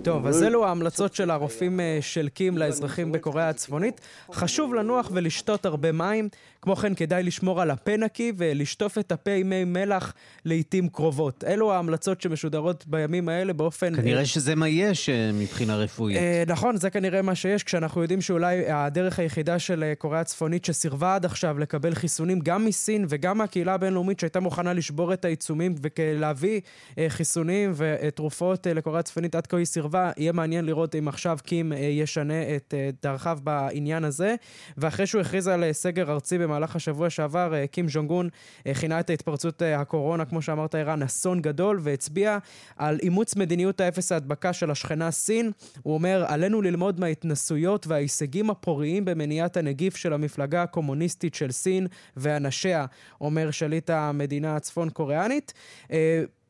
טוב, אז אלו ההמלצות של הרופאים של קים לאזרחים בקוריאה הצפונית. חשוב לנוח ולשתות הרבה מים. כמו כן, כדאי לשמור על הפה נקי ולשטוף את הפה עם מי מלח לעיתים קרובות. אלו ההמלצות שמשודרות בימים האלה באופן... כנראה שזה מה יש מבחינה רפואית. נכון, זה כנראה מה שיש, כשאנחנו יודעים שאולי הדרך היחידה של קוריאה הצפונית שסירבה עד עכשיו לקבל חיסונים גם מסין וגם מהקהילה הבינלאומית שהייתה מוכנה לשבור את העיצומים ולהביא חיסונים ותרופות אה, לקוריאה הצפונית עד כה היא סירבה. יהיה מעניין לראות אם עכשיו קים אה, ישנה את אה, דרכיו בעניין הזה. ואחרי שהוא הכריז על סגר ארצי במהלך השבוע שעבר, קים ז'ונגון כינה את התפרצות הקורונה, כמו שאמרת, איראן, אסון גדול, והצביע על אימוץ מדיניות האפס ההדבקה של השכנה סין. הוא אומר, עלינו ללמוד מההתנסויות וההישגים הפוריים במניעת הנגיף של המפלגה הקומוניסטית של סין ואנשיה, אומר שליט המדינה הצפון-קוריאנית.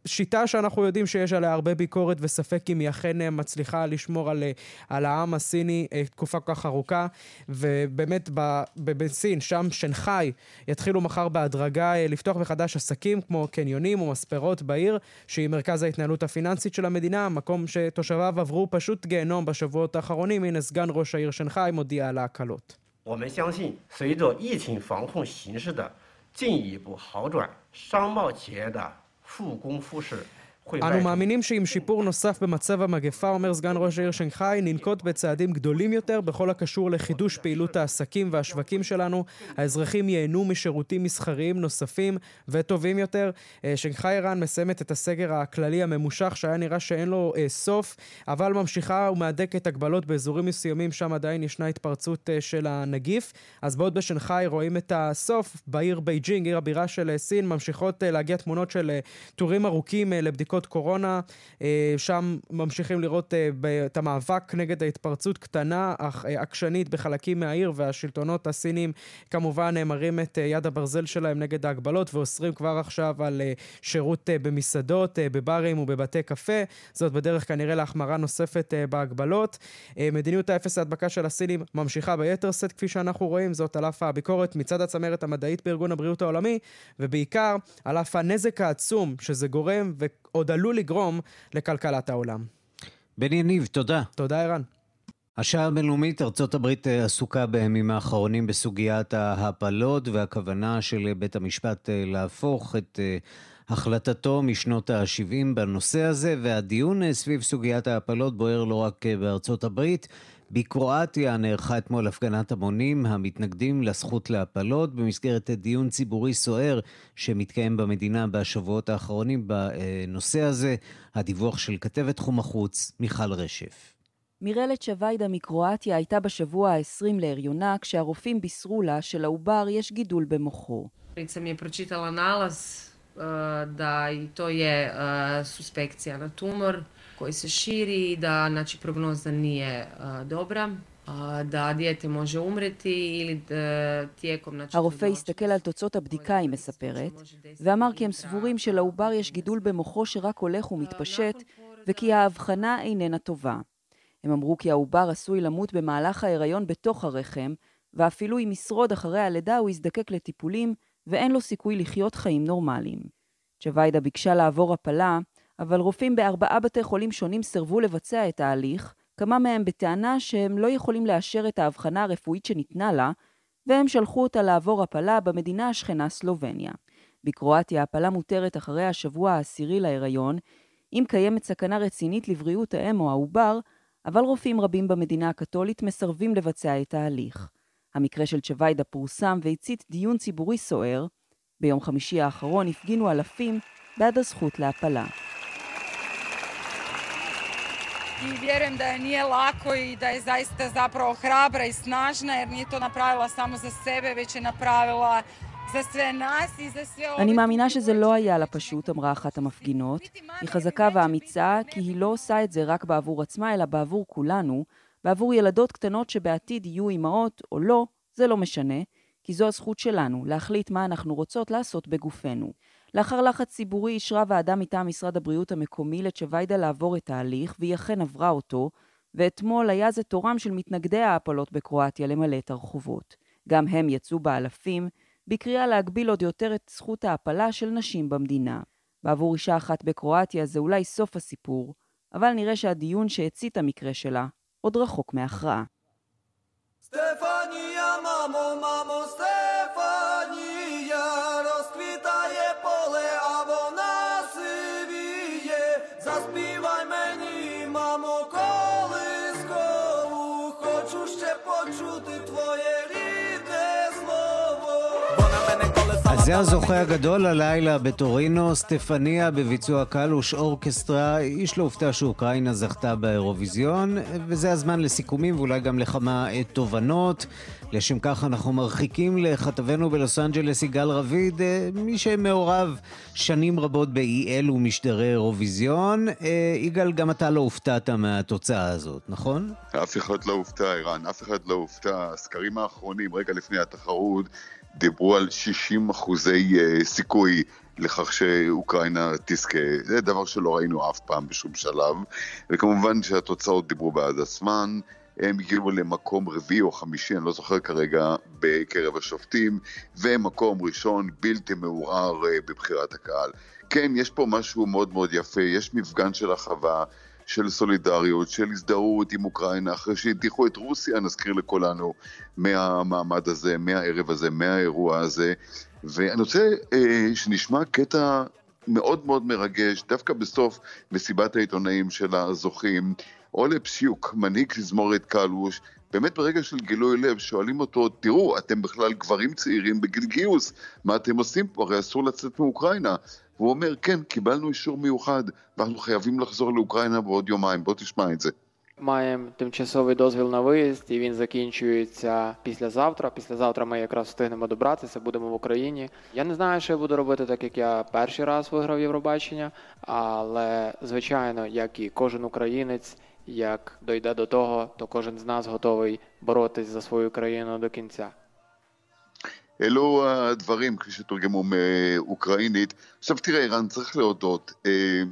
שיטה שאנחנו יודעים שיש עליה הרבה ביקורת וספק אם היא אכן אה, מצליחה לשמור על, אה, על העם הסיני אה, תקופה כל כך ארוכה. ובאמת בסין, שם שנגחאי, יתחילו מחר בהדרגה לפתוח מחדש עסקים כמו קניונים ומספרות בעיר, שהיא מרכז ההתנהלות הפיננסית של המדינה, מקום שתושביו עברו פשוט גיהנום בשבועות האחרונים. הנה סגן ראש העיר שנגחאי מודיע על ההקלות. 我们相信，随着疫情防控形势的进一步好转，商贸企业的 复工复试。אנו מאמינים שעם שיפור נוסף במצב המגפה, אומר סגן ראש העיר שנגחאי, ננקוט בצעדים גדולים יותר בכל הקשור לחידוש פעילות העסקים והשווקים שלנו. האזרחים ייהנו משירותים מסחריים נוספים וטובים יותר. אה, שנגחאי אמנם מסיימת את הסגר הכללי הממושך, שהיה נראה שאין לו אה, סוף, אבל ממשיכה ומהדקת הגבלות באזורים מסוימים, שם עדיין ישנה התפרצות אה, של הנגיף. אז בעוד בשנגחאי רואים את הסוף, בעיר בייג'ינג, עיר הבירה של אה, סין, ממשיכות אה, להגיע תמונות של אה, טורים ארוכים אה, לבדיקות קורונה. אה, שם ממשיכים לראות אה, את המאבק נגד ההתפרצות קטנה אך עקשנית בחלקים מהעיר, והשלטונות הסינים כמובן מראים את יד הברזל שלהם נגד ההגבלות ואוסרים כבר עכשיו על שירות במסעדות, בברים ובבתי קפה. זאת בדרך כנראה להחמרה נוספת בהגבלות. מדיניות האפס ההדבקה של הסינים ממשיכה ביתר שאת כפי שאנחנו רואים, זאת על אף הביקורת מצד הצמרת המדעית בארגון הבריאות העולמי, ובעיקר על אף הנזק העצום שזה גורם ועוד עלול לגרום לכלכלת העולם. בן יניב, תודה. תודה, ערן. השעה הבינלאומית, ארצות הברית אה, עסוקה בימים האחרונים בסוגיית ההפלות והכוונה של בית המשפט אה, להפוך את אה, החלטתו משנות ה-70 בנושא הזה, והדיון סביב סוגיית ההפלות בוער לא רק בארצות הברית, בקרואטיה נערכה אתמול הפגנת המונים המתנגדים לזכות להפלות במסגרת דיון ציבורי סוער שמתקיים במדינה בשבועות האחרונים בנושא הזה. הדיווח של כתבת תחום החוץ, מיכל רשף. מירלת שביידה מקרואטיה הייתה בשבוע ה-20 להריונה כשהרופאים בישרו לה שלעובר יש גידול במוחו. da i to je suspekcija na tumor. Koji se širi i da znači, prognoza nije uh, dobra. da dijete može umreti ili. הרופא הסתכל על תוצאות הבדיקה, היא מספרת, ואמר כי הם סבורים שלעובר יש גידול במוחו שרק הולך ומתפשט, וכי ההבחנה איננה טובה. הם אמרו כי העובר עשוי למות במהלך ההיריון בתוך הרחם, ואפילו אם ישרוד אחרי הלידה הוא יזדקק לטיפולים, ואין לו סיכוי לחיות חיים נורמליים. צ'וויידה ביקשה לעבור הפלה, אבל רופאים בארבעה בתי חולים שונים סירבו לבצע את ההליך, כמה מהם בטענה שהם לא יכולים לאשר את ההבחנה הרפואית שניתנה לה, והם שלחו אותה לעבור הפלה במדינה השכנה סלובניה. בקרואטיה הפלה מותרת אחרי השבוע העשירי להיריון, אם קיימת סכנה רצינית לבריאות האם או העובר, אבל רופאים רבים במדינה הקתולית מסרבים לבצע את ההליך. המקרה של צ'וויידה פורסם והצית דיון ציבורי סוער. ביום חמישי האחרון הפגינו אלפים בעד הזכות להפלה. I vjerujem da je nije lako i da je zaista zapravo hrabra i snažna jer nije to napravila samo za sebe, već je napravila za sve nas i za sve ove... אני מאמינה שזה לא היה לה פשוט, אמרה אחת המפגינות. היא חזקה ואמיצה, כי היא לא עושה את זה רק בעבור עצמה, אלא בעבור כולנו, בעבור ילדות קטנות שבעתיד יהיו אימהות או לא, זה לא משנה, כי זו הזכות שלנו, להחליט מה אנחנו רוצות לעשות בגופנו. לאחר לחץ ציבורי אישרה ועדה מטעם משרד הבריאות המקומי לצ'וויידה לעבור את ההליך, והיא אכן עברה אותו, ואתמול היה זה תורם של מתנגדי ההפלות בקרואטיה למלא את הרחובות. גם הם יצאו באלפים, בקריאה להגביל עוד יותר את זכות ההפלה של נשים במדינה. בעבור אישה אחת בקרואטיה זה אולי סוף הסיפור, אבל נראה שהדיון שהצית את המקרה שלה עוד רחוק מהכרעה. סטפניה ממו ממו זה הזוכה הגדול הלילה בטורינו, סטפניה בביצוע קלוש אורקסטרה. איש לא הופתע שאוקראינה זכתה באירוויזיון, וזה הזמן לסיכומים ואולי גם לכמה אה, תובנות. לשם כך אנחנו מרחיקים לכתבנו בלוס אנג'לס יגאל רביד, אה, מי שמעורב שנים רבות באי אלו משדרי אירוויזיון. אה, יגאל, גם אתה לא הופתעת מהתוצאה הזאת, נכון? אף אחד לא הופתע, ערן, אף אחד לא הופתע. הסקרים האחרונים, רגע לפני התחרות, דיברו על 60 אחוזי uh, סיכוי לכך שאוקראינה תזכה. זה דבר שלא ראינו אף פעם בשום שלב, וכמובן שהתוצאות דיברו בעד עצמן. הם הגיעו למקום רביעי או חמישי, אני לא זוכר כרגע, בקרב השופטים, ומקום ראשון בלתי מעורער uh, בבחירת הקהל. כן, יש פה משהו מאוד מאוד יפה, יש מפגן של אחווה. של סולידריות, של הזדהות עם אוקראינה, אחרי שהדיחו את רוסיה, נזכיר לכולנו, מהמעמד הזה, מהערב הזה, מהאירוע הזה. ואני רוצה אה, שנשמע קטע מאוד מאוד מרגש, דווקא בסוף מסיבת העיתונאים של הזוכים. אולה פסיוק, מנהיג תזמורת קלוש, באמת ברגע של גילוי לב שואלים אותו, תראו, אתם בכלל גברים צעירים בגיל גיוס, מה אתם עושים פה? הרי אסור לצאת מאוקראינה. והוא אומר, כן, קיבלנו אישור מיוחד, ואנחנו חייבים לחזור לאוקראינה בעוד יומיים. בוא תשמע את זה. Маємо тимчасовий дозвіл на виїзд, і він закінчується післязавтра. Післязавтра ми якраз встигнемо добратися, будемо в Україні. Я не знаю, що я буду робити, так як я перший раз виграв Євробачення, але звичайно, як і кожен українець, як дойде до того, то кожен з нас готовий боротись за свою країну до кінця. אלו הדברים, כפי שתורגמו מאוקראינית. עכשיו תראה, איראן, צריך להודות, אה,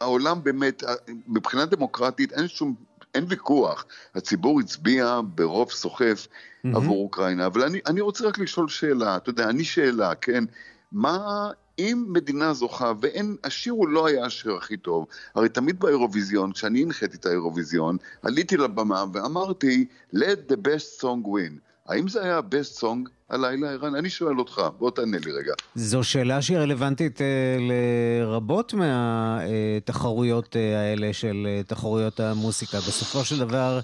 העולם באמת, מבחינה דמוקרטית אין שום, אין ויכוח. הציבור הצביע ברוב סוחף mm-hmm. עבור אוקראינה, אבל אני, אני רוצה רק לשאול שאלה, אתה יודע, אני שאלה, כן? מה אם מדינה זוכה, ואין, השיר הוא לא היה השיר הכי טוב, הרי תמיד באירוויזיון, כשאני הנחיתי את האירוויזיון, עליתי לבמה ואמרתי, let the best song win. האם זה היה ה-best song הלילה, ערן? אני שואל אותך, בוא תענה לי רגע. זו שאלה שהיא רלוונטית אה, לרבות מהתחרויות אה, האלה של אה, תחרויות המוסיקה. בסופו של דבר...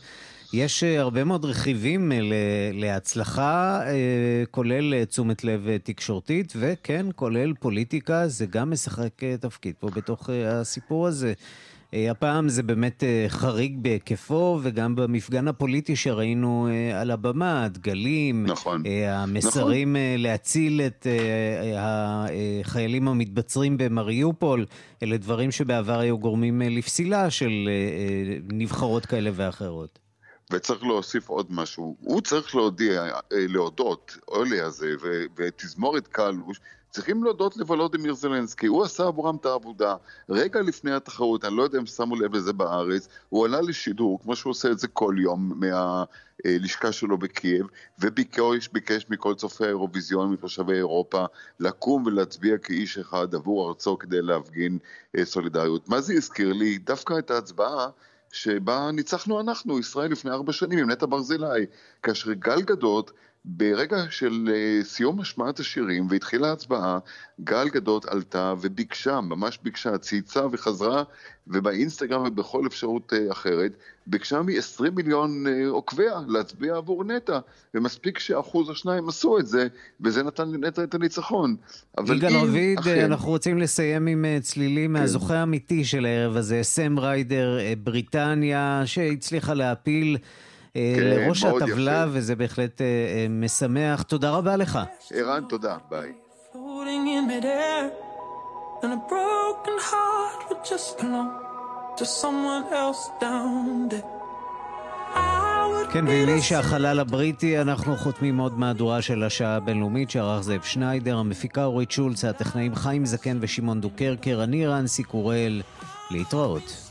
יש הרבה מאוד רכיבים להצלחה, כולל תשומת לב תקשורתית, וכן, כולל פוליטיקה, זה גם משחק תפקיד פה בתוך הסיפור הזה. הפעם זה באמת חריג בהיקפו, וגם במפגן הפוליטי שראינו על הבמה, הדגלים, נכון, המסרים נכון. להציל את החיילים המתבצרים במריופול, אלה דברים שבעבר היו גורמים לפסילה של נבחרות כאלה ואחרות. וצריך להוסיף עוד משהו. הוא צריך להודיע, להודות, אולי הזה ותזמורת קלוש, צריכים להודות לוולודימיר זלנסקי, הוא עשה עבורם את העבודה. רגע לפני התחרות, אני לא יודע אם שמו לב לזה בארץ, הוא עלה לשידור, כמו שהוא עושה את זה כל יום, מהלשכה שלו בקייב, וביקש ביקש מכל צופי האירוויזיון, מתושבי אירופה, לקום ולהצביע כאיש אחד עבור ארצו כדי להפגין סולידריות. מה זה הזכיר לי? דווקא את ההצבעה שבה ניצחנו אנחנו, ישראל, לפני ארבע שנים עם נטע ברזילי, כאשר גל גדות ברגע של אה, סיום השמעת השירים והתחילה ההצבעה, גל גדות עלתה וביקשה, ממש ביקשה, צייצה וחזרה, ובאינסטגרם ובכל אפשרות אה, אחרת, ביקשה מ-20 מיליון אה, עוקביה להצביע עבור נטע, ומספיק שאחוז או שניים עשו את זה, וזה נתן לנטע את הניצחון. יגאל רביד, אכן... אנחנו רוצים לסיים עם צלילים כן. מהזוכה האמיתי של הערב הזה, סם ריידר, בריטניה, שהצליחה להפיל... כן, לראש הטבלה, יפה. וזה בהחלט uh, משמח. תודה רבה לך. ערן, תודה, ביי. כן, ועם שהחלל הבריטי, אנחנו חותמים עוד מהדורה של השעה הבינלאומית שערך זאב שניידר, המפיקה אורית שולץ, הטכנאים חיים זקן ושמעון דוקרקר, אני רנסי קורל, להתראות.